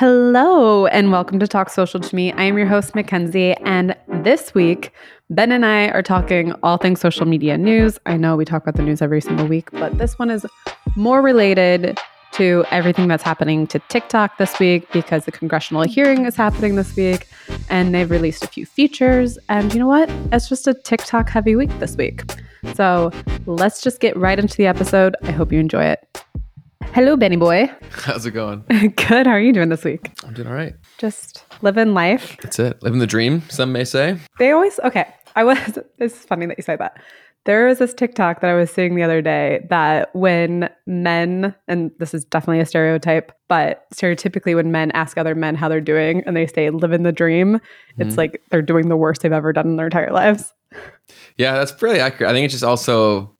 Hello, and welcome to Talk Social to Me. I am your host, Mackenzie, and this week, Ben and I are talking all things social media news. I know we talk about the news every single week, but this one is more related to everything that's happening to TikTok this week because the congressional hearing is happening this week and they've released a few features. And you know what? It's just a TikTok heavy week this week. So let's just get right into the episode. I hope you enjoy it. Hello, Benny boy. How's it going? Good. How are you doing this week? I'm doing all right. Just living life. That's it. Living the dream, some may say. They always, okay. I was, it's funny that you say that. There was this TikTok that I was seeing the other day that when men, and this is definitely a stereotype, but stereotypically when men ask other men how they're doing and they say living the dream, mm-hmm. it's like they're doing the worst they've ever done in their entire lives. Yeah, that's pretty accurate. I think it's just also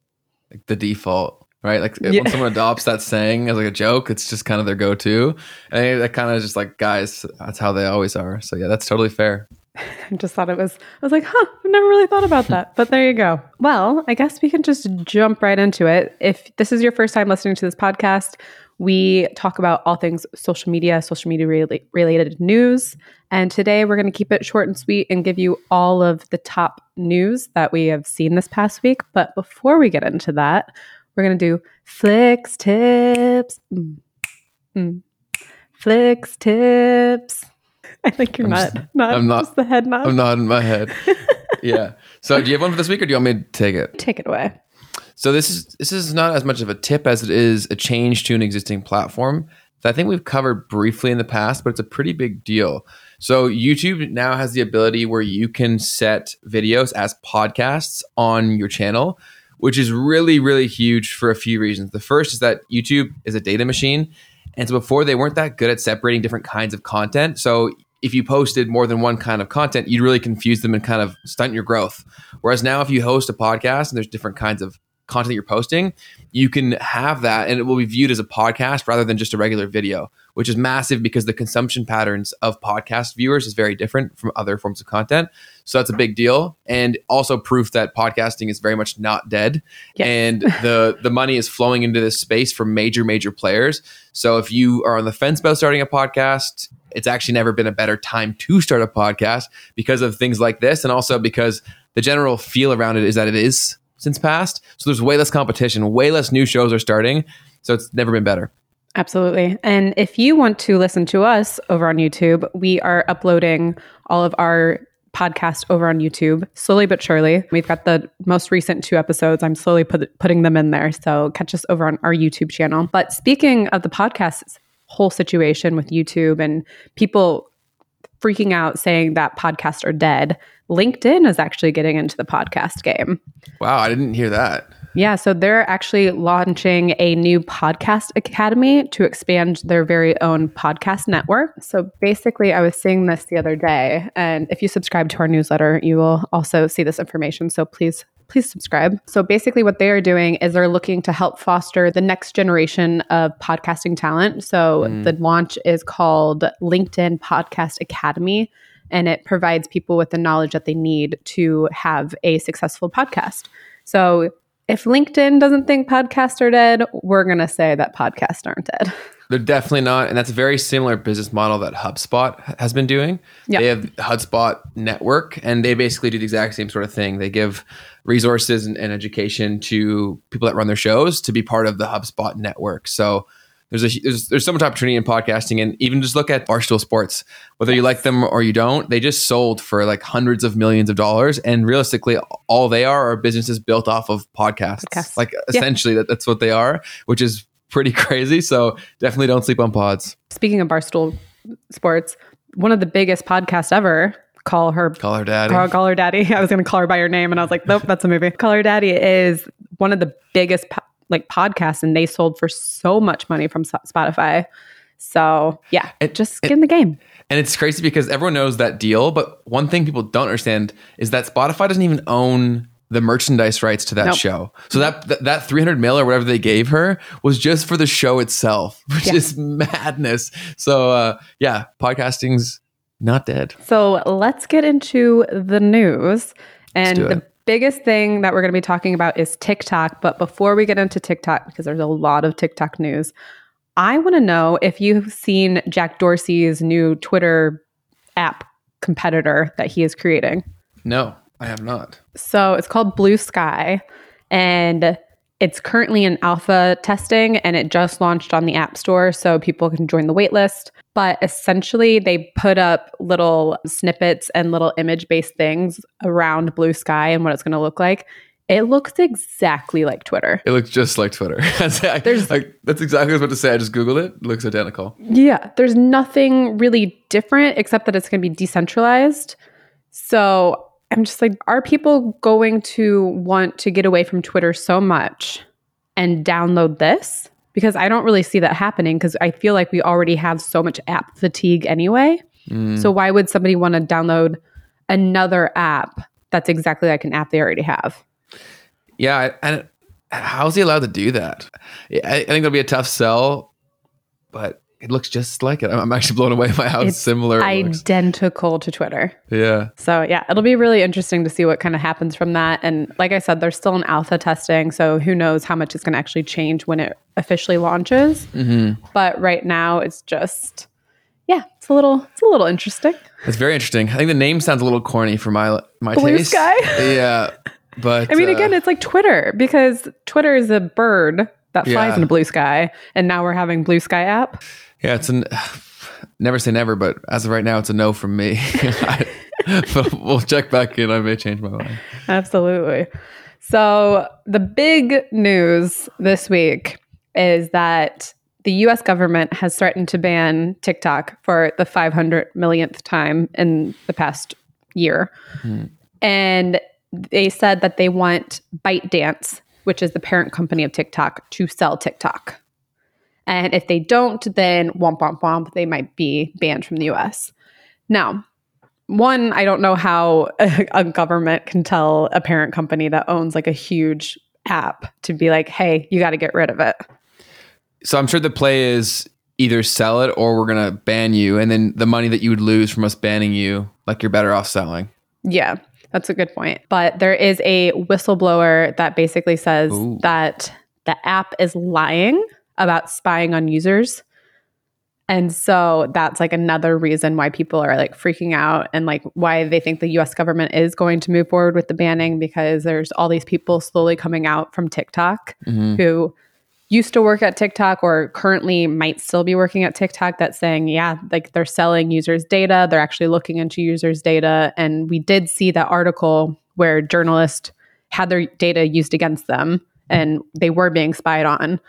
like the default, right? Like yeah. when someone adopts that saying as like a joke, it's just kind of their go-to. And that kind of just like guys, that's how they always are. So yeah, that's totally fair. I just thought it was, I was like, huh, I've never really thought about that. But there you go. Well, I guess we can just jump right into it. If this is your first time listening to this podcast, we talk about all things social media, social media related news. And today we're going to keep it short and sweet and give you all of the top news that we have seen this past week. But before we get into that, we're going to do flicks tips. Mm. Mm. Flicks tips. I think you're not. Just, not. I'm not. Just the head nod. I'm nodding my head. yeah. So, do you have one for this week, or do you want me to take it? Take it away. So this is this is not as much of a tip as it is a change to an existing platform that I think we've covered briefly in the past, but it's a pretty big deal. So YouTube now has the ability where you can set videos as podcasts on your channel, which is really really huge for a few reasons. The first is that YouTube is a data machine. And so before they weren't that good at separating different kinds of content. So if you posted more than one kind of content, you'd really confuse them and kind of stunt your growth. Whereas now, if you host a podcast and there's different kinds of content you're posting, you can have that and it will be viewed as a podcast rather than just a regular video, which is massive because the consumption patterns of podcast viewers is very different from other forms of content. So that's a big deal. And also proof that podcasting is very much not dead. Yes. And the the money is flowing into this space from major, major players. So if you are on the fence about starting a podcast, it's actually never been a better time to start a podcast because of things like this and also because the general feel around it is that it is since past. So there's way less competition, way less new shows are starting. So it's never been better. Absolutely. And if you want to listen to us over on YouTube, we are uploading all of our podcast over on YouTube slowly but surely. We've got the most recent two episodes. I'm slowly put, putting them in there. So catch us over on our YouTube channel. But speaking of the podcast whole situation with YouTube and people freaking out saying that podcasts are dead, LinkedIn is actually getting into the podcast game. Wow, I didn't hear that. Yeah, so they're actually launching a new podcast academy to expand their very own podcast network. So basically, I was seeing this the other day, and if you subscribe to our newsletter, you will also see this information. So please please subscribe. So basically, what they are doing is they're looking to help foster the next generation of podcasting talent. So mm. the launch is called LinkedIn Podcast Academy, and it provides people with the knowledge that they need to have a successful podcast. So if LinkedIn doesn't think podcasts are dead, we're going to say that podcasts aren't dead. They're definitely not. And that's a very similar business model that HubSpot has been doing. Yep. They have HubSpot Network, and they basically do the exact same sort of thing. They give resources and, and education to people that run their shows to be part of the HubSpot network. So there's a there's, there's so much opportunity in podcasting and even just look at Barstool Sports whether yes. you like them or you don't they just sold for like hundreds of millions of dollars and realistically all they are are businesses built off of podcasts Podcast. like essentially that, that's what they are which is pretty crazy. So definitely don't sleep on pods. Speaking of Barstool Sports one of the biggest podcasts ever call her call her daddy. Call, call her daddy. I was going to call her by her name and i was like nope that's a movie. Call her daddy is one of the biggest po- like podcasts and they sold for so much money from Spotify. So yeah, it, just get in the game. And it's crazy because everyone knows that deal, but one thing people don't understand is that Spotify doesn't even own the merchandise rights to that nope. show. So that, that, that 300 mil or whatever they gave her was just for the show itself, which yeah. is madness. So uh, yeah, podcasting's not dead. So let's get into the news. And the biggest thing that we're going to be talking about is TikTok. But before we get into TikTok, because there's a lot of TikTok news, I want to know if you've seen Jack Dorsey's new Twitter app competitor that he is creating. No, I have not. So it's called Blue Sky and it's currently in alpha testing and it just launched on the App Store so people can join the waitlist. But essentially, they put up little snippets and little image based things around Blue Sky and what it's going to look like. It looks exactly like Twitter. It looks just like Twitter. There's, like, that's exactly what I was about to say. I just Googled it. It looks identical. Yeah. There's nothing really different except that it's going to be decentralized. So I'm just like, are people going to want to get away from Twitter so much and download this? Because I don't really see that happening because I feel like we already have so much app fatigue anyway. Mm. So why would somebody want to download another app that's exactly like an app they already have? Yeah. And how's he allowed to do that? I think it'll be a tough sell, but it looks just like it. I'm actually blown away by how it's similar. identical to Twitter. Yeah. So yeah, it'll be really interesting to see what kind of happens from that. And like I said, there's still an alpha testing, so who knows how much it's going to actually change when it officially launches. Mm-hmm. But right now, it's just yeah, it's a little it's a little interesting. It's very interesting. I think the name sounds a little corny for my my Blue taste. Sky. yeah, but I mean, uh, again, it's like Twitter because Twitter is a bird that flies yeah. in a blue sky, and now we're having Blue Sky app. Yeah, it's an never say never, but as of right now, it's a no from me. but we'll check back in. I may change my mind. Absolutely. So the big news this week is that the US government has threatened to ban TikTok for the 500 millionth time in the past year. Hmm. And they said that they want ByteDance, which is the parent company of TikTok, to sell TikTok. And if they don't, then womp womp womp, they might be banned from the US. Now, one, I don't know how a, a government can tell a parent company that owns like a huge app to be like, hey, you got to get rid of it. So I'm sure the play is either sell it or we're going to ban you. And then the money that you would lose from us banning you, like you're better off selling. Yeah, that's a good point. But there is a whistleblower that basically says Ooh. that the app is lying about spying on users. And so that's like another reason why people are like freaking out and like why they think the US government is going to move forward with the banning because there's all these people slowly coming out from TikTok mm-hmm. who used to work at TikTok or currently might still be working at TikTok that's saying, yeah, like they're selling users' data. They're actually looking into users' data. And we did see that article where journalists had their data used against them and they were being spied on.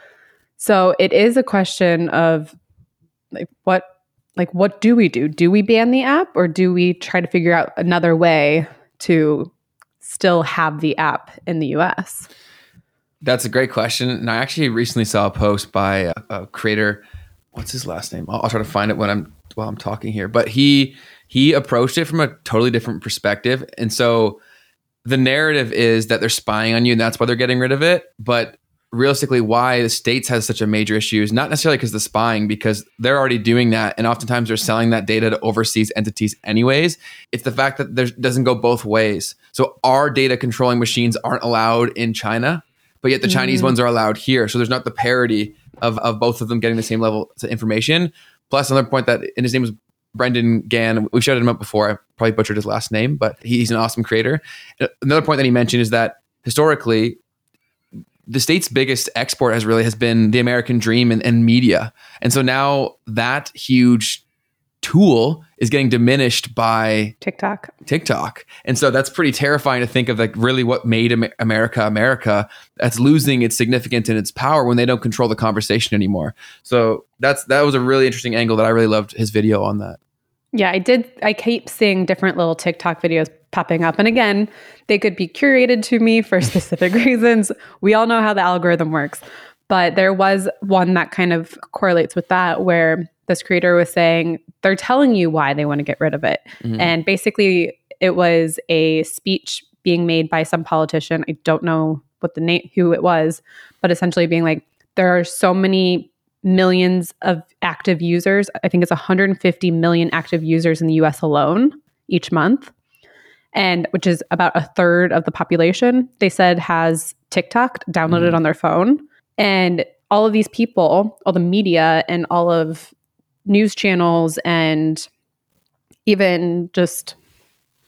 So it is a question of like what like what do we do? Do we ban the app or do we try to figure out another way to still have the app in the US? That's a great question. And I actually recently saw a post by a, a creator. What's his last name? I'll, I'll, try to find it when I'm while I'm talking here. But he he approached it from a totally different perspective. And so the narrative is that they're spying on you and that's why they're getting rid of it. But realistically why the states has such a major issue is not necessarily because the spying because they're already doing that and oftentimes they're selling that data to overseas entities anyways it's the fact that there doesn't go both ways so our data controlling machines aren't allowed in china but yet the mm-hmm. chinese ones are allowed here so there's not the parity of, of both of them getting the same level of information plus another point that and his name was Brendan Gan, we've shouted him out before. I probably butchered his last name, but he's an awesome creator. Another point that he mentioned is that historically, the state's biggest export has really has been the American dream and, and media. And so now that huge tool is getting diminished by TikTok. TikTok. And so that's pretty terrifying to think of like really what made America America that's losing its significance and its power when they don't control the conversation anymore. So that's that was a really interesting angle that I really loved his video on that. Yeah, I did. I keep seeing different little TikTok videos popping up. And again, they could be curated to me for specific reasons. We all know how the algorithm works. But there was one that kind of correlates with that where this creator was saying they're telling you why they want to get rid of it. Mm-hmm. And basically, it was a speech being made by some politician. I don't know what the name, who it was, but essentially being like, there are so many millions of active users. I think it's 150 million active users in the US alone each month. And which is about a third of the population, they said has TikTok downloaded mm. on their phone. And all of these people, all the media and all of news channels and even just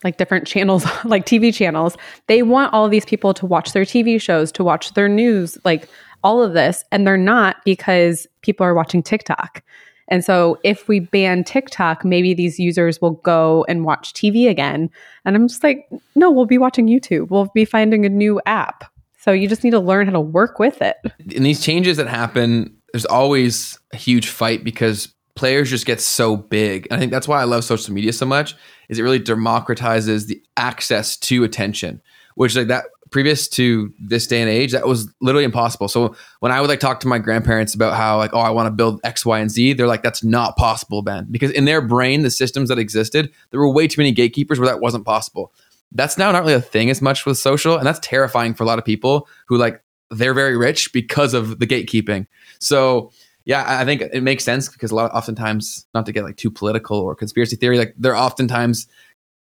like different channels, like TV channels, they want all these people to watch their TV shows, to watch their news, like all of this. And they're not because people are watching TikTok. And so if we ban TikTok, maybe these users will go and watch TV again. And I'm just like, no, we'll be watching YouTube. We'll be finding a new app. So you just need to learn how to work with it. In these changes that happen, there's always a huge fight because players just get so big. And I think that's why I love social media so much is it really democratizes the access to attention, which like that previous to this day and age, that was literally impossible. So when I would like talk to my grandparents about how like, oh, I want to build X, Y, and Z, they're like, that's not possible, Ben. Because in their brain, the systems that existed, there were way too many gatekeepers where that wasn't possible. That's now not really a thing as much with social. And that's terrifying for a lot of people who like they're very rich because of the gatekeeping. So yeah, I think it makes sense because a lot of, oftentimes, not to get like too political or conspiracy theory, like there oftentimes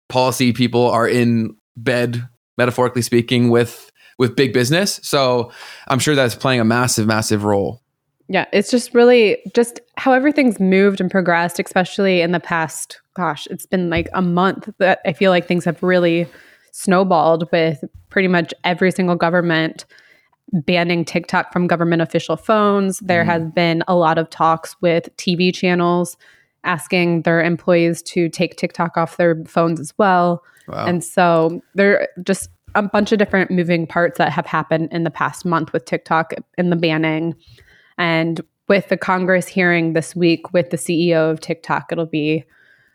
policy people are in bed metaphorically speaking, with with big business. So I'm sure that's playing a massive, massive role. Yeah, it's just really just how everything's moved and progressed, especially in the past. Gosh, it's been like a month that I feel like things have really snowballed with pretty much every single government banning TikTok from government official phones. There mm. has been a lot of talks with TV channels asking their employees to take TikTok off their phones as well. Wow. And so there are just a bunch of different moving parts that have happened in the past month with TikTok and the banning. And with the Congress hearing this week with the CEO of TikTok, it'll be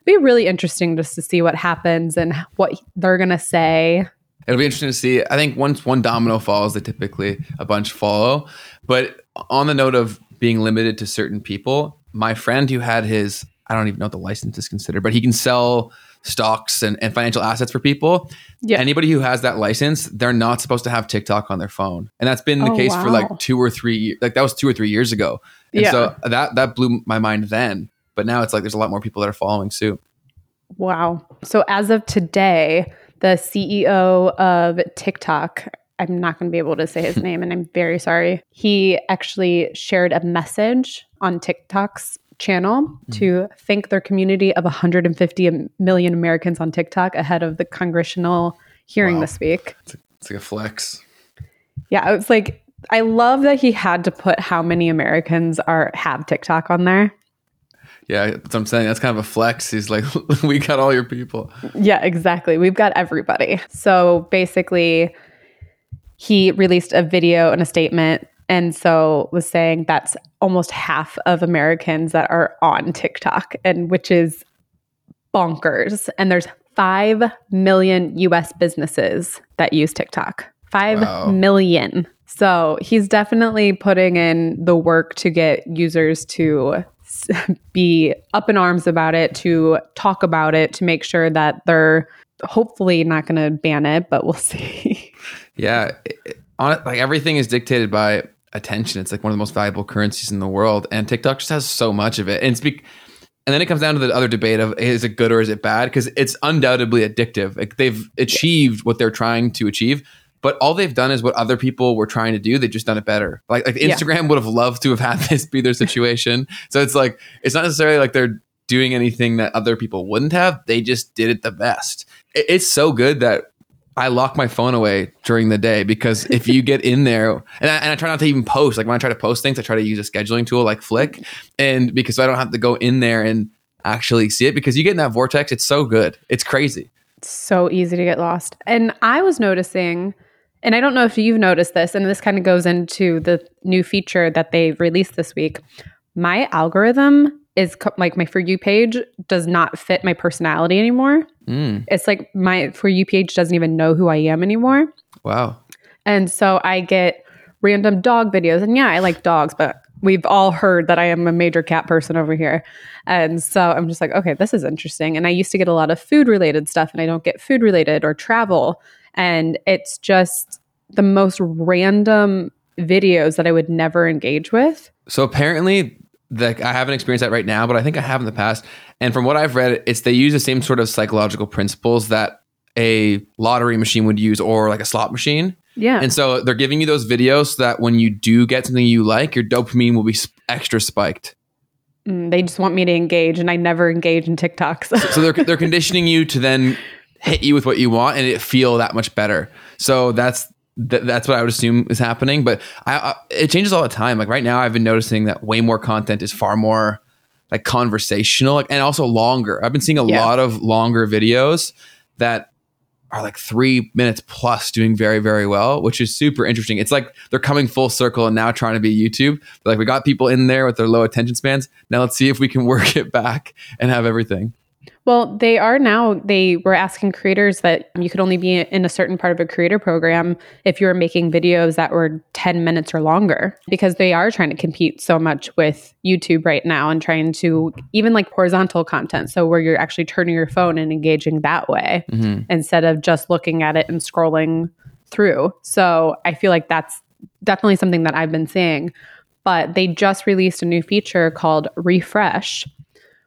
be really interesting just to see what happens and what they're going to say. It'll be interesting to see. I think once one domino falls, they typically a bunch follow. But on the note of being limited to certain people, my friend who had his I don't even know what the license is considered, but he can sell stocks and, and financial assets for people. Yeah. Anybody who has that license, they're not supposed to have TikTok on their phone. And that's been the oh, case wow. for like two or three like that was two or three years ago. And yeah. so that that blew my mind then. But now it's like there's a lot more people that are following suit. Wow. So as of today, the CEO of TikTok, I'm not going to be able to say his name and I'm very sorry. He actually shared a message on TikTok's channel mm-hmm. to thank their community of 150 million Americans on TikTok ahead of the congressional hearing wow. this week. It's, a, it's like a flex. Yeah, it's like I love that he had to put how many Americans are have TikTok on there. Yeah, that's what I'm saying. That's kind of a flex. He's like, we got all your people. Yeah, exactly. We've got everybody. So basically, he released a video and a statement and so was saying that's almost half of Americans that are on TikTok and which is bonkers. And there's 5 million US businesses that use TikTok. Five wow. million. So he's definitely putting in the work to get users to be up in arms about it, to talk about it, to make sure that they're hopefully not going to ban it, but we'll see. Yeah. on it, like everything is dictated by attention. It's like one of the most valuable currencies in the world, and TikTok just has so much of it. And it's be- and then it comes down to the other debate of is it good or is it bad? Because it's undoubtedly addictive. Like they've achieved what they're trying to achieve, but all they've done is what other people were trying to do. They've just done it better. Like like Instagram yeah. would have loved to have had this be their situation. so it's like it's not necessarily like they're doing anything that other people wouldn't have. They just did it the best. It's so good that I lock my phone away during the day because if you get in there, and I, and I, try not to even post. Like when I try to post things, I try to use a scheduling tool like Flick, and because I don't have to go in there and actually see it. Because you get in that vortex, it's so good, it's crazy. It's so easy to get lost. And I was noticing, and I don't know if you've noticed this, and this kind of goes into the new feature that they released this week. My algorithm is co- like my for you page does not fit my personality anymore. Mm. It's like my for you page doesn't even know who I am anymore. Wow. And so I get random dog videos and yeah, I like dogs, but we've all heard that I am a major cat person over here. And so I'm just like, okay, this is interesting. And I used to get a lot of food related stuff and I don't get food related or travel. And it's just the most random videos that I would never engage with. So apparently that I haven't experienced that right now, but I think I have in the past. And from what I've read, it's they use the same sort of psychological principles that a lottery machine would use or like a slot machine. Yeah. And so they're giving you those videos so that when you do get something you like, your dopamine will be extra spiked. Mm, they just want me to engage, and I never engage in TikToks. So they're they're conditioning you to then hit you with what you want and it feel that much better. So that's th- that's what I would assume is happening. But I, I, it changes all the time. Like right now, I've been noticing that way more content is far more like conversational like, and also longer. I've been seeing a Yeah. lot of longer videos that are like three minutes plus doing very very well which is super interesting it's like they're coming full circle and now trying to be youtube like we got people in there with their low attention spans now let's see if we can work it back and have everything Well, they are now. They were asking creators that you could only be in a certain part of a creator program if you were making videos that were 10 minutes or longer because they are trying to compete so much with YouTube right now and trying to even like horizontal content. So, where you're actually turning your phone and engaging that way mm-hmm. instead of just looking at it and scrolling through. So, I feel like that's definitely something that I've been seeing. But they just released a new feature called Refresh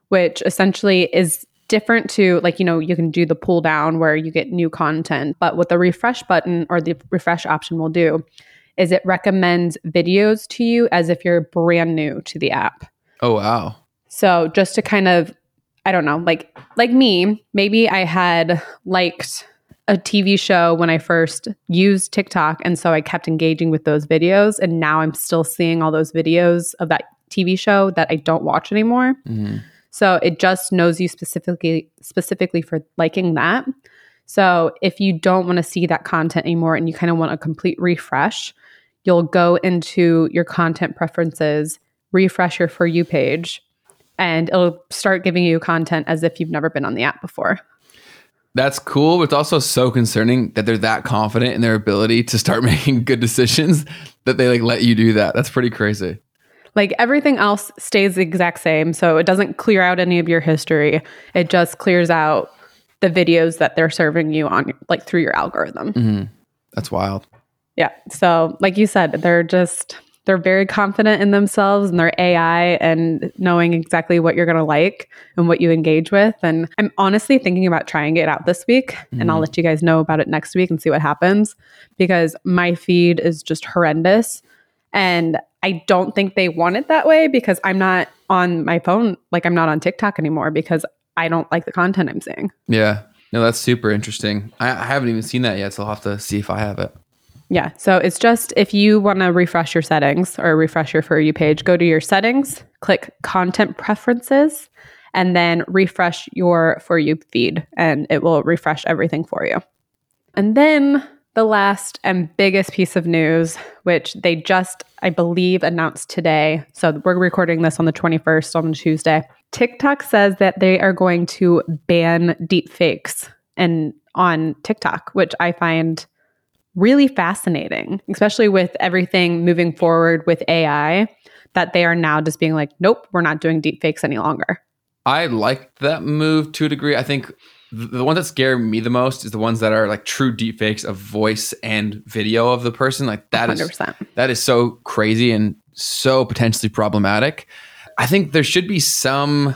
which essentially is different to like you know you can do the pull down where you get new content but what the refresh button or the refresh option will do is it recommends videos to you as if you're brand new to the app. Oh wow. So just to kind of i don't know like like me maybe i had liked a tv show when i first used tiktok and so i kept engaging with those videos and now i'm still seeing all those videos of that tv show that i don't watch anymore. Mhm. So it just knows you specifically specifically for liking that. So if you don't want to see that content anymore and you kind of want a complete refresh, you'll go into your content preferences, refresh your for you page, and it'll start giving you content as if you've never been on the app before. That's cool, but it's also so concerning that they're that confident in their ability to start making good decisions that they like let you do that. That's pretty crazy. Like everything else stays the exact same. So it doesn't clear out any of your history. It just clears out the videos that they're serving you on like through your algorithm. Mm-hmm. That's wild. Yeah. So, like you said, they're just they're very confident in themselves and their AI and knowing exactly what you're going to like and what you engage with. And I'm honestly thinking about trying it out this week and I'll mm-hmm. let you guys know about it next week and see what happens because my feed is just horrendous. And I don't think they want it that way because I'm not on my phone, like I'm not on TikTok anymore because I don't like the content I'm seeing. Yeah. No, that's super interesting. I, I haven't even seen that yet, so I'll have to see if I have it. Yeah. So it's just if you want to refresh your settings or refresh your For You page, go to your settings, click content preferences, and then refresh your For You feed, and it will refresh everything for you. And then the last and biggest piece of news, which they just, I believe, announced today. So we're recording this on the 21st on Tuesday. TikTok says that they are going to ban deep fakes and on TikTok, which I find really fascinating, especially with everything moving forward with AI, that they are now just being like, nope, we're not doing deep fakes any longer. I like that move to a degree. I think th- the ones that scare me the most is the ones that are like true deepfakes of voice and video of the person. Like that is 100%. that is so crazy and so potentially problematic. I think there should be some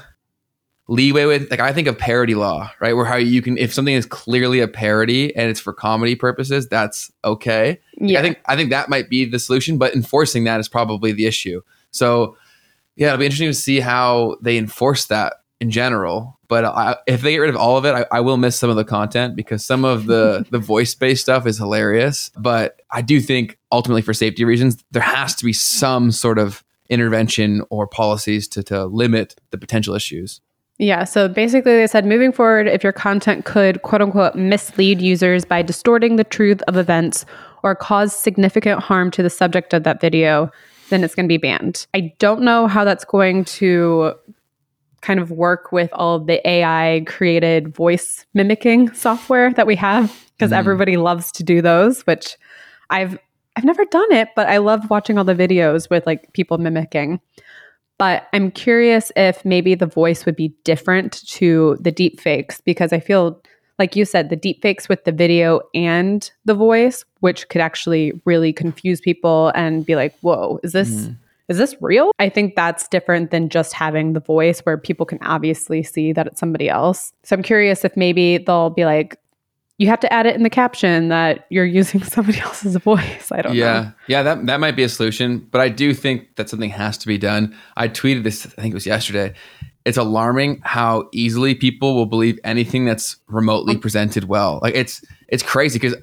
leeway with like I think of parody law, right? Where how you can if something is clearly a parody and it's for comedy purposes, that's okay. Yeah. I think I think that might be the solution, but enforcing that is probably the issue. So yeah, it'll be interesting to see how they enforce that in general. But I, if they get rid of all of it, I, I will miss some of the content because some of the the voice based stuff is hilarious. But I do think ultimately for safety reasons, there has to be some sort of intervention or policies to to limit the potential issues. Yeah. So basically, they said moving forward, if your content could quote unquote mislead users by distorting the truth of events or cause significant harm to the subject of that video, then it's going to be banned. I don't know how that's going to kind of work with all the AI created voice mimicking software that we have because Mhm. everybody loves to do those, which I've I've never done it, but I love watching all the videos with like people mimicking. But I'm curious if maybe the voice would be different to the deep fakes because I feel like you said the deep fakes with the video and the voice, which could actually really confuse people and be like, whoa, is this Mhm. Is this real? I think that's different than just having the voice where people can obviously see that it's somebody else. So I'm curious if maybe they'll be like, you have to add it in the caption that you're using somebody else's voice. I don't yeah. know. Yeah, Yeah, that that might be a solution, but I do think that something has to be done. I tweeted this I think it was yesterday. It's alarming how easily people will believe anything that's remotely oh. presented well. Like it's it's crazy because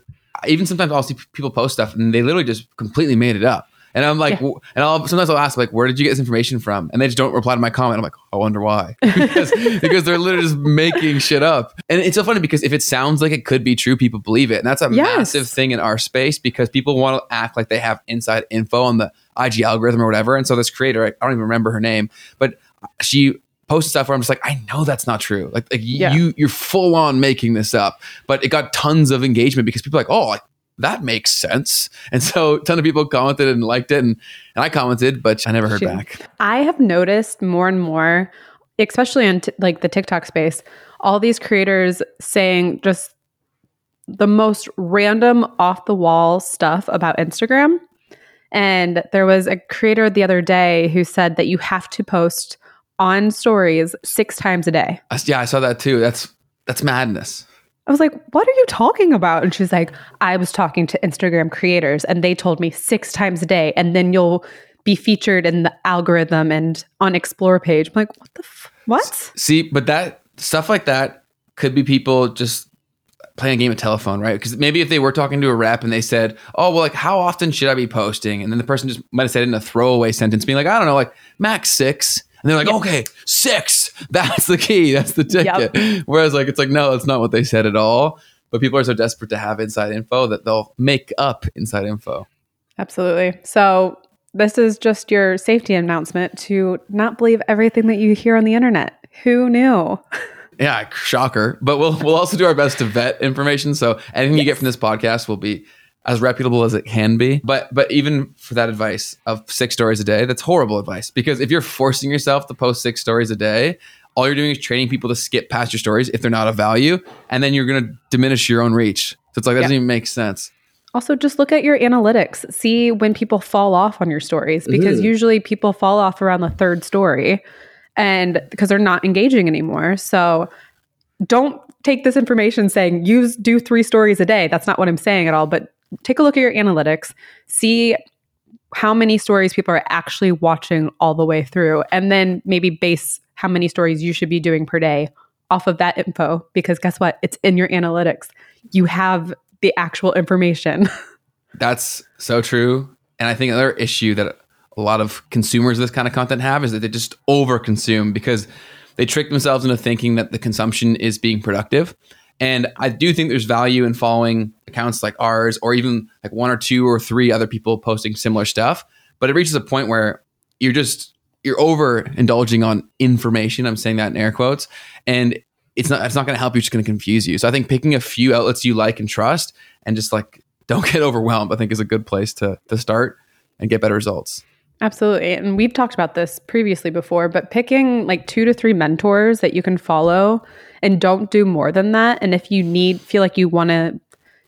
even sometimes I'll see people post stuff and they literally just completely made it up. And I'm like, Yeah. and I'll sometimes I'll ask like, where did you get this information from? And they just don't reply to my comment. I'm like, I wonder why, because because they're literally just making shit up. And it's so funny because if it sounds like it could be true, people believe it, and that's a Yes. massive thing in our space because people want to act like they have inside info on the IG algorithm or whatever. And so this creator, I don't even remember her name, but she posted stuff where I'm just like, I know that's not true. Like, like Yeah. you you're full on making this up, but it got tons of engagement because people are like, oh, like, that makes sense. And so a ton of people commented and liked it, and and I commented, but I never heard Shoot. back. I have noticed more and more, especially in t- like the TikTok space, all these creators saying just the most random off the wall stuff about Instagram. And there was a creator the other day who said that you have to post on stories six times a day. Yeah, I saw that too. That's that's madness. I was like, what are you talking about? And she's like, I was talking to Instagram creators and they told me six times a day. And then you'll be featured in the algorithm and on explore page. I'm like, what the f- what? See, but that stuff like that could be people just playing a game of telephone, right? Because maybe if they were talking to a rep and they said, "Oh, well, like how often should I be posting?" and then the person just might have said in a throwaway sentence, being like, "I don't know, like max six. And they're like, "Okay, six. That's the key. That's the ticket." Whereas, like, it's like, no, that's not what they said at all. But people are so desperate to have inside info that they'll make up inside info. Absolutely. So this is just your safety announcement to not believe everything that you hear on the internet. Who knew? Yeah, shocker. But we'll we'll also do our best to vet information. So anything you get from this podcast will be as reputable as it can be. But but even for that advice of six stories a day, that's horrible advice. Because if you're forcing yourself to post six stories a day, all you're doing is training people to skip past your stories if they're not of value, and then you're gonna diminish your own reach. So it's like that Yeah. doesn't even make sense. Also, just look at your analytics. See when people fall off on your stories because Mhm. usually people fall off around the third story and because they're not engaging anymore. So don't take this information saying use do three stories a day. That's not what I'm saying at all, but take a look at your analytics, see how many stories people are actually watching all the way through and then maybe base how many stories you should be doing per day off of that info because guess what? It's in your analytics. You have the actual information. That's so true. And I think another issue that a lot of consumers of this kind of content have is that they just overconsume because they trick themselves into thinking that the consumption is being productive. And I do think there's value in following accounts like ours or even like one or two or three other people posting similar stuff. But it reaches a point where you're just you're over indulging on information. I'm saying that in air quotes. And it's not it's not going to help you, it's just going to confuse you. So I think picking a few outlets you like and trust and just like don't get overwhelmed, I think is a good place to to start and get better results. Absolutely. And we've talked about this previously before, but picking like two to three mentors that you can follow and don't do more than that. And if you need, feel like you want to,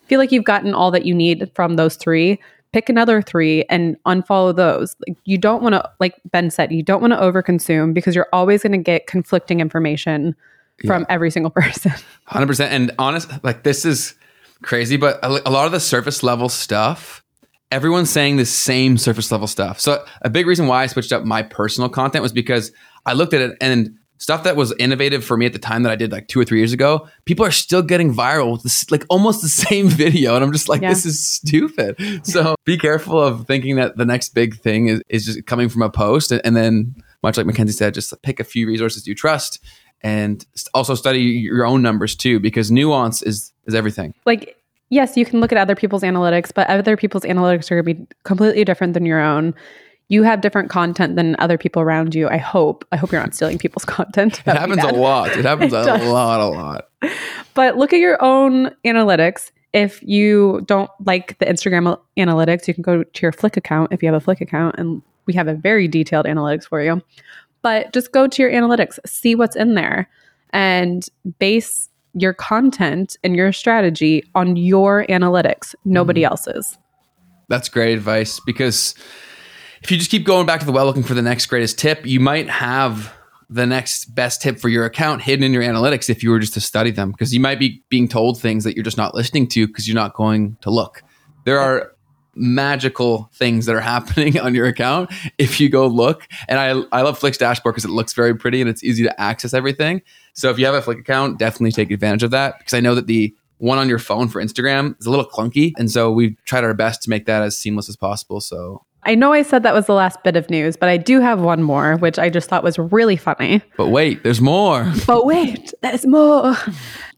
feel like you've gotten all that you need from those three, pick another three and unfollow those. Like you don't want to, like Ben said, you don't want to overconsume because you're always going to get conflicting information from every single person. Hundred percent. And honest, like this is crazy, but a, a lot of the surface level stuff, everyone's saying the same surface level stuff. So a big reason why I switched up my personal content was because I looked at it and stuff that was innovative for me at the time that I did like two or three years ago, people are still getting viral with this, like almost the same video. And I'm just like, Yeah. this is stupid. So be careful of thinking that the next big thing is, is just coming from a post. And, and then, much like Mackenzie said, just pick a few resources you trust and also study your own numbers too, because nuance is, is everything. like yes you can look at other people's analytics but other people's analytics are going to be completely different than your own. You have different content than other people around you i hope. I hope you're not stealing people's content. It That be happens a lot. It happens It a does. lot, a lot. but look at your own analytics. If you don't like the instagram analytics you can go to your flick account if you have a flick account and we have a very detailed analytics for you. But just go to your analytics. See what's in there. And base your content and your strategy on your analytics nobody mm-hmm. else's That's great advice because if you just keep going back to the well looking for the next greatest tip, you might have the next best tip for your account hidden in your analytics if you were just to study them because you might be being told things that you're just not listening to because you're not going to look. There are magical things that are happening on your account if you go look. And I, I love Flick's dashboard because it looks very pretty and it's easy to access everything. So if you have a Flick account, definitely take advantage of that because I know that the one on your phone for Instagram is a little clunky. And so we've tried our best to make that as seamless as possible. So I know I said that was the last bit of news, but I do have one more, which I just thought was really funny. But wait, there's more. But wait, there's more.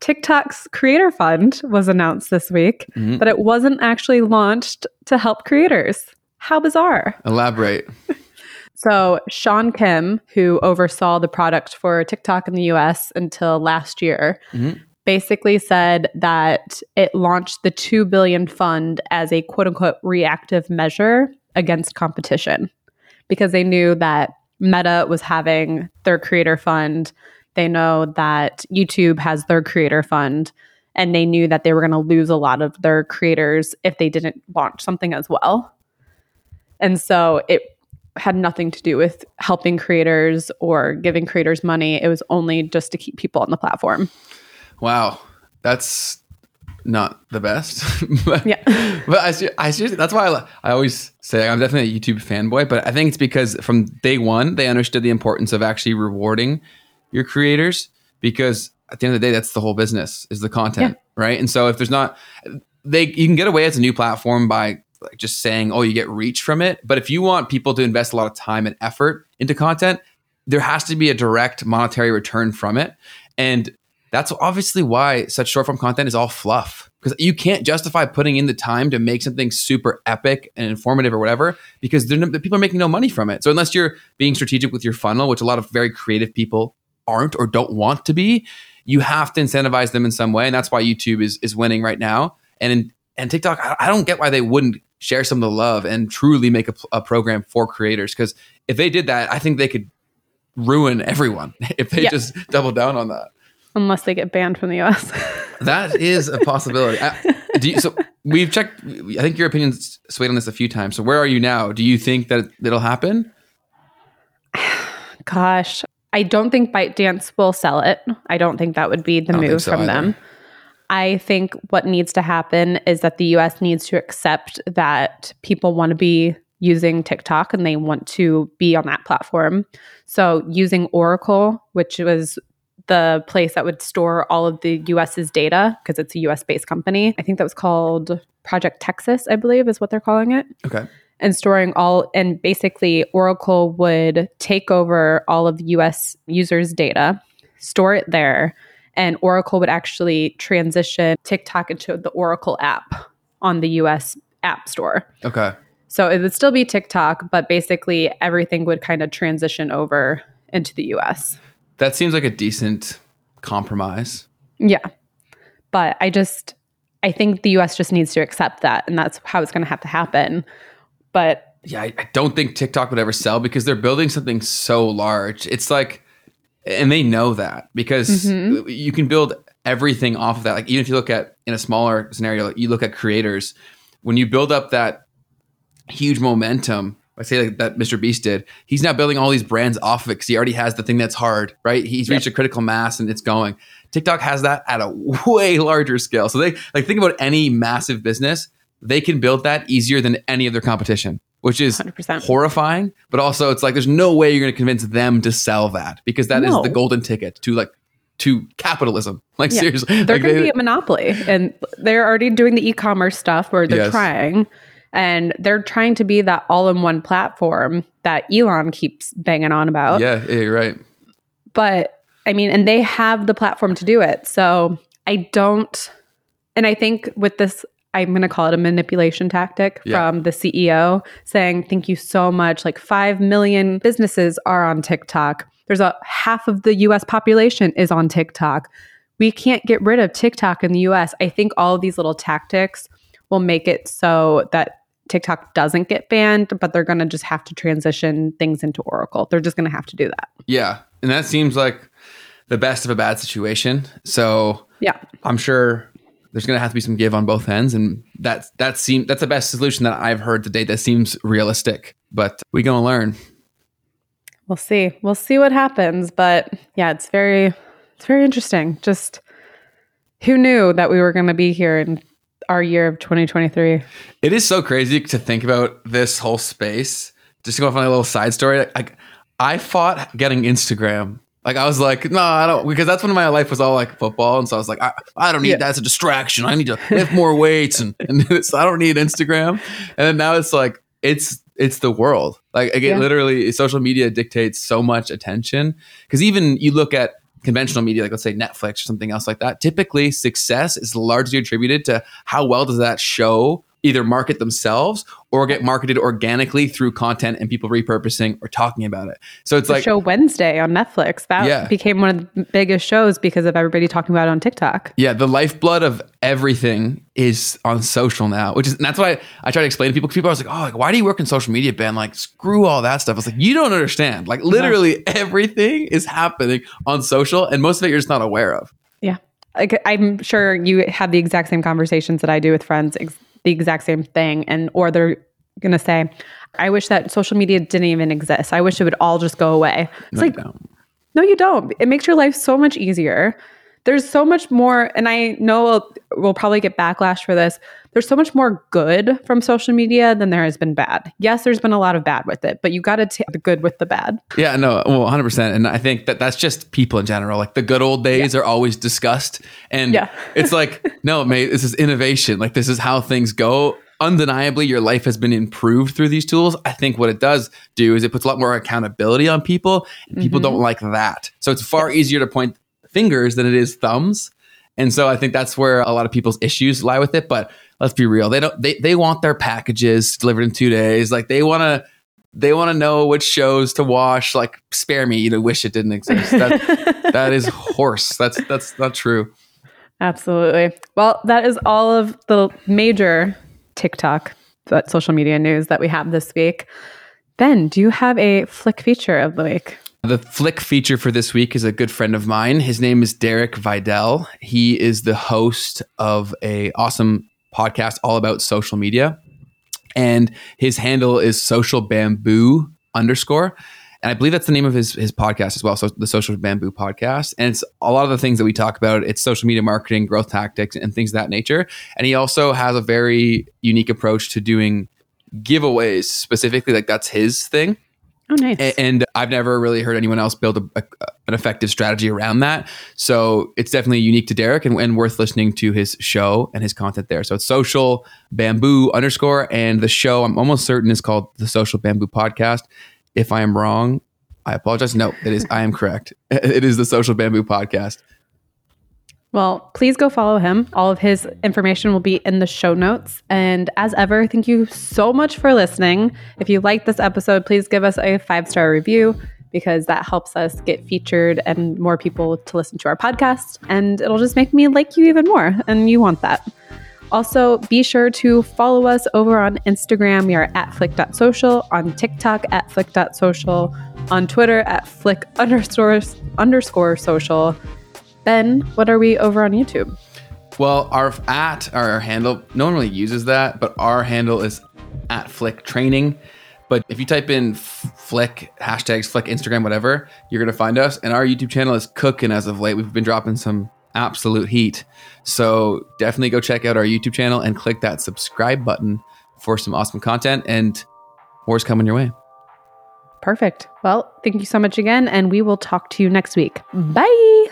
TikTok's Creator Fund was announced this week, Mm-hmm. but it wasn't actually launched to help creators. How bizarre. Elaborate. So, Sean Kim, who oversaw the product for TikTok in the US until last year, Mhm. basically said that it launched the 2 billion fund as a quote unquote reactive measure against competition because they knew that Meta was having their creator fund. They know that YouTube has their creator fund. And they knew that they were going to lose a lot of their creators if they didn't launch something as well. And so it had nothing to do with helping creators or giving creators money. It was only just to keep people on the platform. Wow. That's not the best. but, Yeah. But I, ser- I seriously, that's why I, I always say I'm definitely a YouTube fanboy, but I think it's because from day one, they understood the importance of actually rewarding your creators because at the end of the day, that's the whole business is the content, right? And so if there's not, they, you can get away as a new platform by like just saying, oh, you get reach from it. But if you want people to invest a lot of time and effort into content, there has to be a direct monetary return from it. And that's obviously why such short form content is all fluff because you can't justify putting in the time to make something super epic and informative or whatever because no, the people are making no money from it. So unless you're being strategic with your funnel, which a lot of very creative people aren't or don't want to be, you have to incentivize them in some way, and that's why YouTube is is winning right now. And in, and TikTok, I, I don't get why they wouldn't share some of the love and truly make a, a program for creators because if they did that, I think they could ruin everyone if they Yeah. just double down on that. Unless they get banned from the US. That is a possibility. I, do you, so we've checked. I think your opinion's swayed on this a few times. So where are you now? Do you think that it'll happen? Gosh, I don't think ByteDance will sell it. I don't think that would be the move so from either. them. I think what needs to happen is that the US needs to accept that people want to be using TikTok and they want to be on that platform. So using Oracle, which was the place that would store all of the US's data because it's a US based company. I think that was called Project Texas, I believe is what they're calling it Okay. and storing all and basically Oracle would take over all of US users data, store it there, and Oracle would actually transition TikTok into the Oracle app on the US App Store. Okay. So it would still be TikTok, but basically everything would kind of transition over into the US. That seems like a decent compromise. Yeah. But I just I think the US just needs to accept that and that's how it's going to have to happen. But Yeah, I, I don't think TikTok would ever sell because they're building something so large. It's like, and they know that because mm-hmm. you can build everything off of that. Like even if you look at in a smaller scenario, you look at creators. When you build up that huge momentum, I say like that Mr. Beast did. He's now building all these brands off of it because he already has the thing that's hard, right? He's reached a critical mass and it's going. TikTok has that at a way larger scale. So they like think about any massive business, they can build that easier than any of their competition, which is 100%. horrifying. But also, it's like there's no way you're going to convince them to sell that because that is No. the golden ticket to like to capitalism. Like Yeah. seriously, they're like, going to they- be a monopoly and they're already doing the e-commerce stuff where they're Yes. trying and they're trying to be that all-in-one platform that elon keeps banging on about. Yeah, yeah, you're right. but i mean and they have the platform to do it. So i don't and i think with this i'm going to call it a manipulation tactic Yeah. from the ceo saying thank you so much. Like 5 million businesses are on tiktok. There's a half of the us population is on tiktok. We can't get rid of tiktok in the us i think all of these little tactics will make it so that TikTok doesn't get banned, but they're going to just have to transition things into Oracle. They're just going to have to do that. Yeah, and that seems like the best of a bad situation. So Yeah. I'm sure there's going to have to be some give on both ends, and that's that seem that's the best solution that I've heard to date. That seems realistic, but we gonna learn. We'll see. We'll see what happens. But yeah, it's very, it's very interesting. Just who knew that we were going to be here in our year of 2023? It is so crazy to think about this whole space. Just to go off on a little side story, like I fought getting Instagram. Like I was like, no, I don't, because that's when my life was all like football, and so I was like, I, I don't need Yeah. that. It's a distraction. I need to lift more weights, and and it's, I don't need Instagram. And then now it's like it's it's the world. Like again, Yeah. literally, social media dictates so much attention. Because even you look at conventional media, like let's say Netflix or something else like that. Typically, success is largely attributed to how well does that show either market themselves or get marketed organically through content and people repurposing or talking about it. So it's The like show Wednesday on Netflix. That Yeah. became one of the biggest shows because of everybody talking about it on TikTok. Yeah, the lifeblood of everything is on social now, which is and that's why I try to explain to people. People are like, "Oh, like why do you work in social media, Ben? Like, screw all that stuff." I was like, "You don't understand. Like, literally everything is happening on social, and most of it you're just not aware of." Yeah. Like I'm sure you have the exact same conversations that I do with friends, ex- the exact same thing. And, or they're going to say, I wish that social media didn't even exist. I wish it would all just go away. It's No, like, no, you don't. It makes your life so much easier. There's so much more, and I know we'll, we'll probably get backlash for this. There's so much more good from social media than there has been bad. Yes, there's been a lot of bad with it, but you got to take the good with the bad. Yeah, no, well, 100%. And I think that that's just people in general. Like the good old days are always discussed. And Yeah. it's like, no, mate, this is innovation. Like this is how things go. Undeniably, your life has been improved through these tools. I think what it does do is it puts a lot more accountability on people. And people Mhm. don't like that. So it's far easier to point fingers than it is thumbs. And so I think that's where a lot of people's issues lie with it. But let's be real. They don't they, they want their packages delivered in two days. Like they wanna they want to know which shows to watch. Like, spare me. You know, wish it didn't exist. That, that is horse. That's that's not true. Absolutely. Well, that is all of the major TikTok, social media news that we have this week. Ben, do you have a flick feature of the week? The flick feature for this week is a good friend of mine. His name is Derek Videll. He is the host of a awesome podcast all about social media, and his handle is social bamboo underscore. And I believe that's the name of his his podcast as well. So the Social Bamboo Podcast, and it's a lot of the things that we talk about. It's social media marketing, growth tactics, and things of that nature. And he also has a very unique approach to doing giveaways specifically. Like that's his thing. Oh, nice. A- and I've never really heard anyone else build a, a, an effective strategy around that. So it's definitely unique to Derek and, and worth listening to his show and his content there. So it's social bamboo underscore, and the show I'm almost certain is called the Social Bamboo Podcast. If I am wrong, I apologize. No, it is. I am correct. It is the Social Bamboo Podcast. Well, please go follow him. All of his information will be in the show notes. And as ever, thank you so much for listening. If you liked this episode, please give us a five star review because that helps us get featured and more people to listen to our podcast. And it'll just make me like you even more. And you want that. Also, be sure to follow us over on Instagram. We are at flick.social, on TikTok at flick.social, on Twitter at flick underscore, underscore social. Ben, what are we over on YouTube? Well, our at our handle, no one really uses that, but our handle is at Flick Training. But if you type in Flick hashtags Flick Instagram whatever, you're gonna find us. And our YouTube channel is cooking as of late. We've been dropping some absolute heat. So definitely go check out our YouTube channel and click that subscribe button for some awesome content. And more's coming your way. Perfect. Well, thank you so much again, and we will talk to you next week. Bye.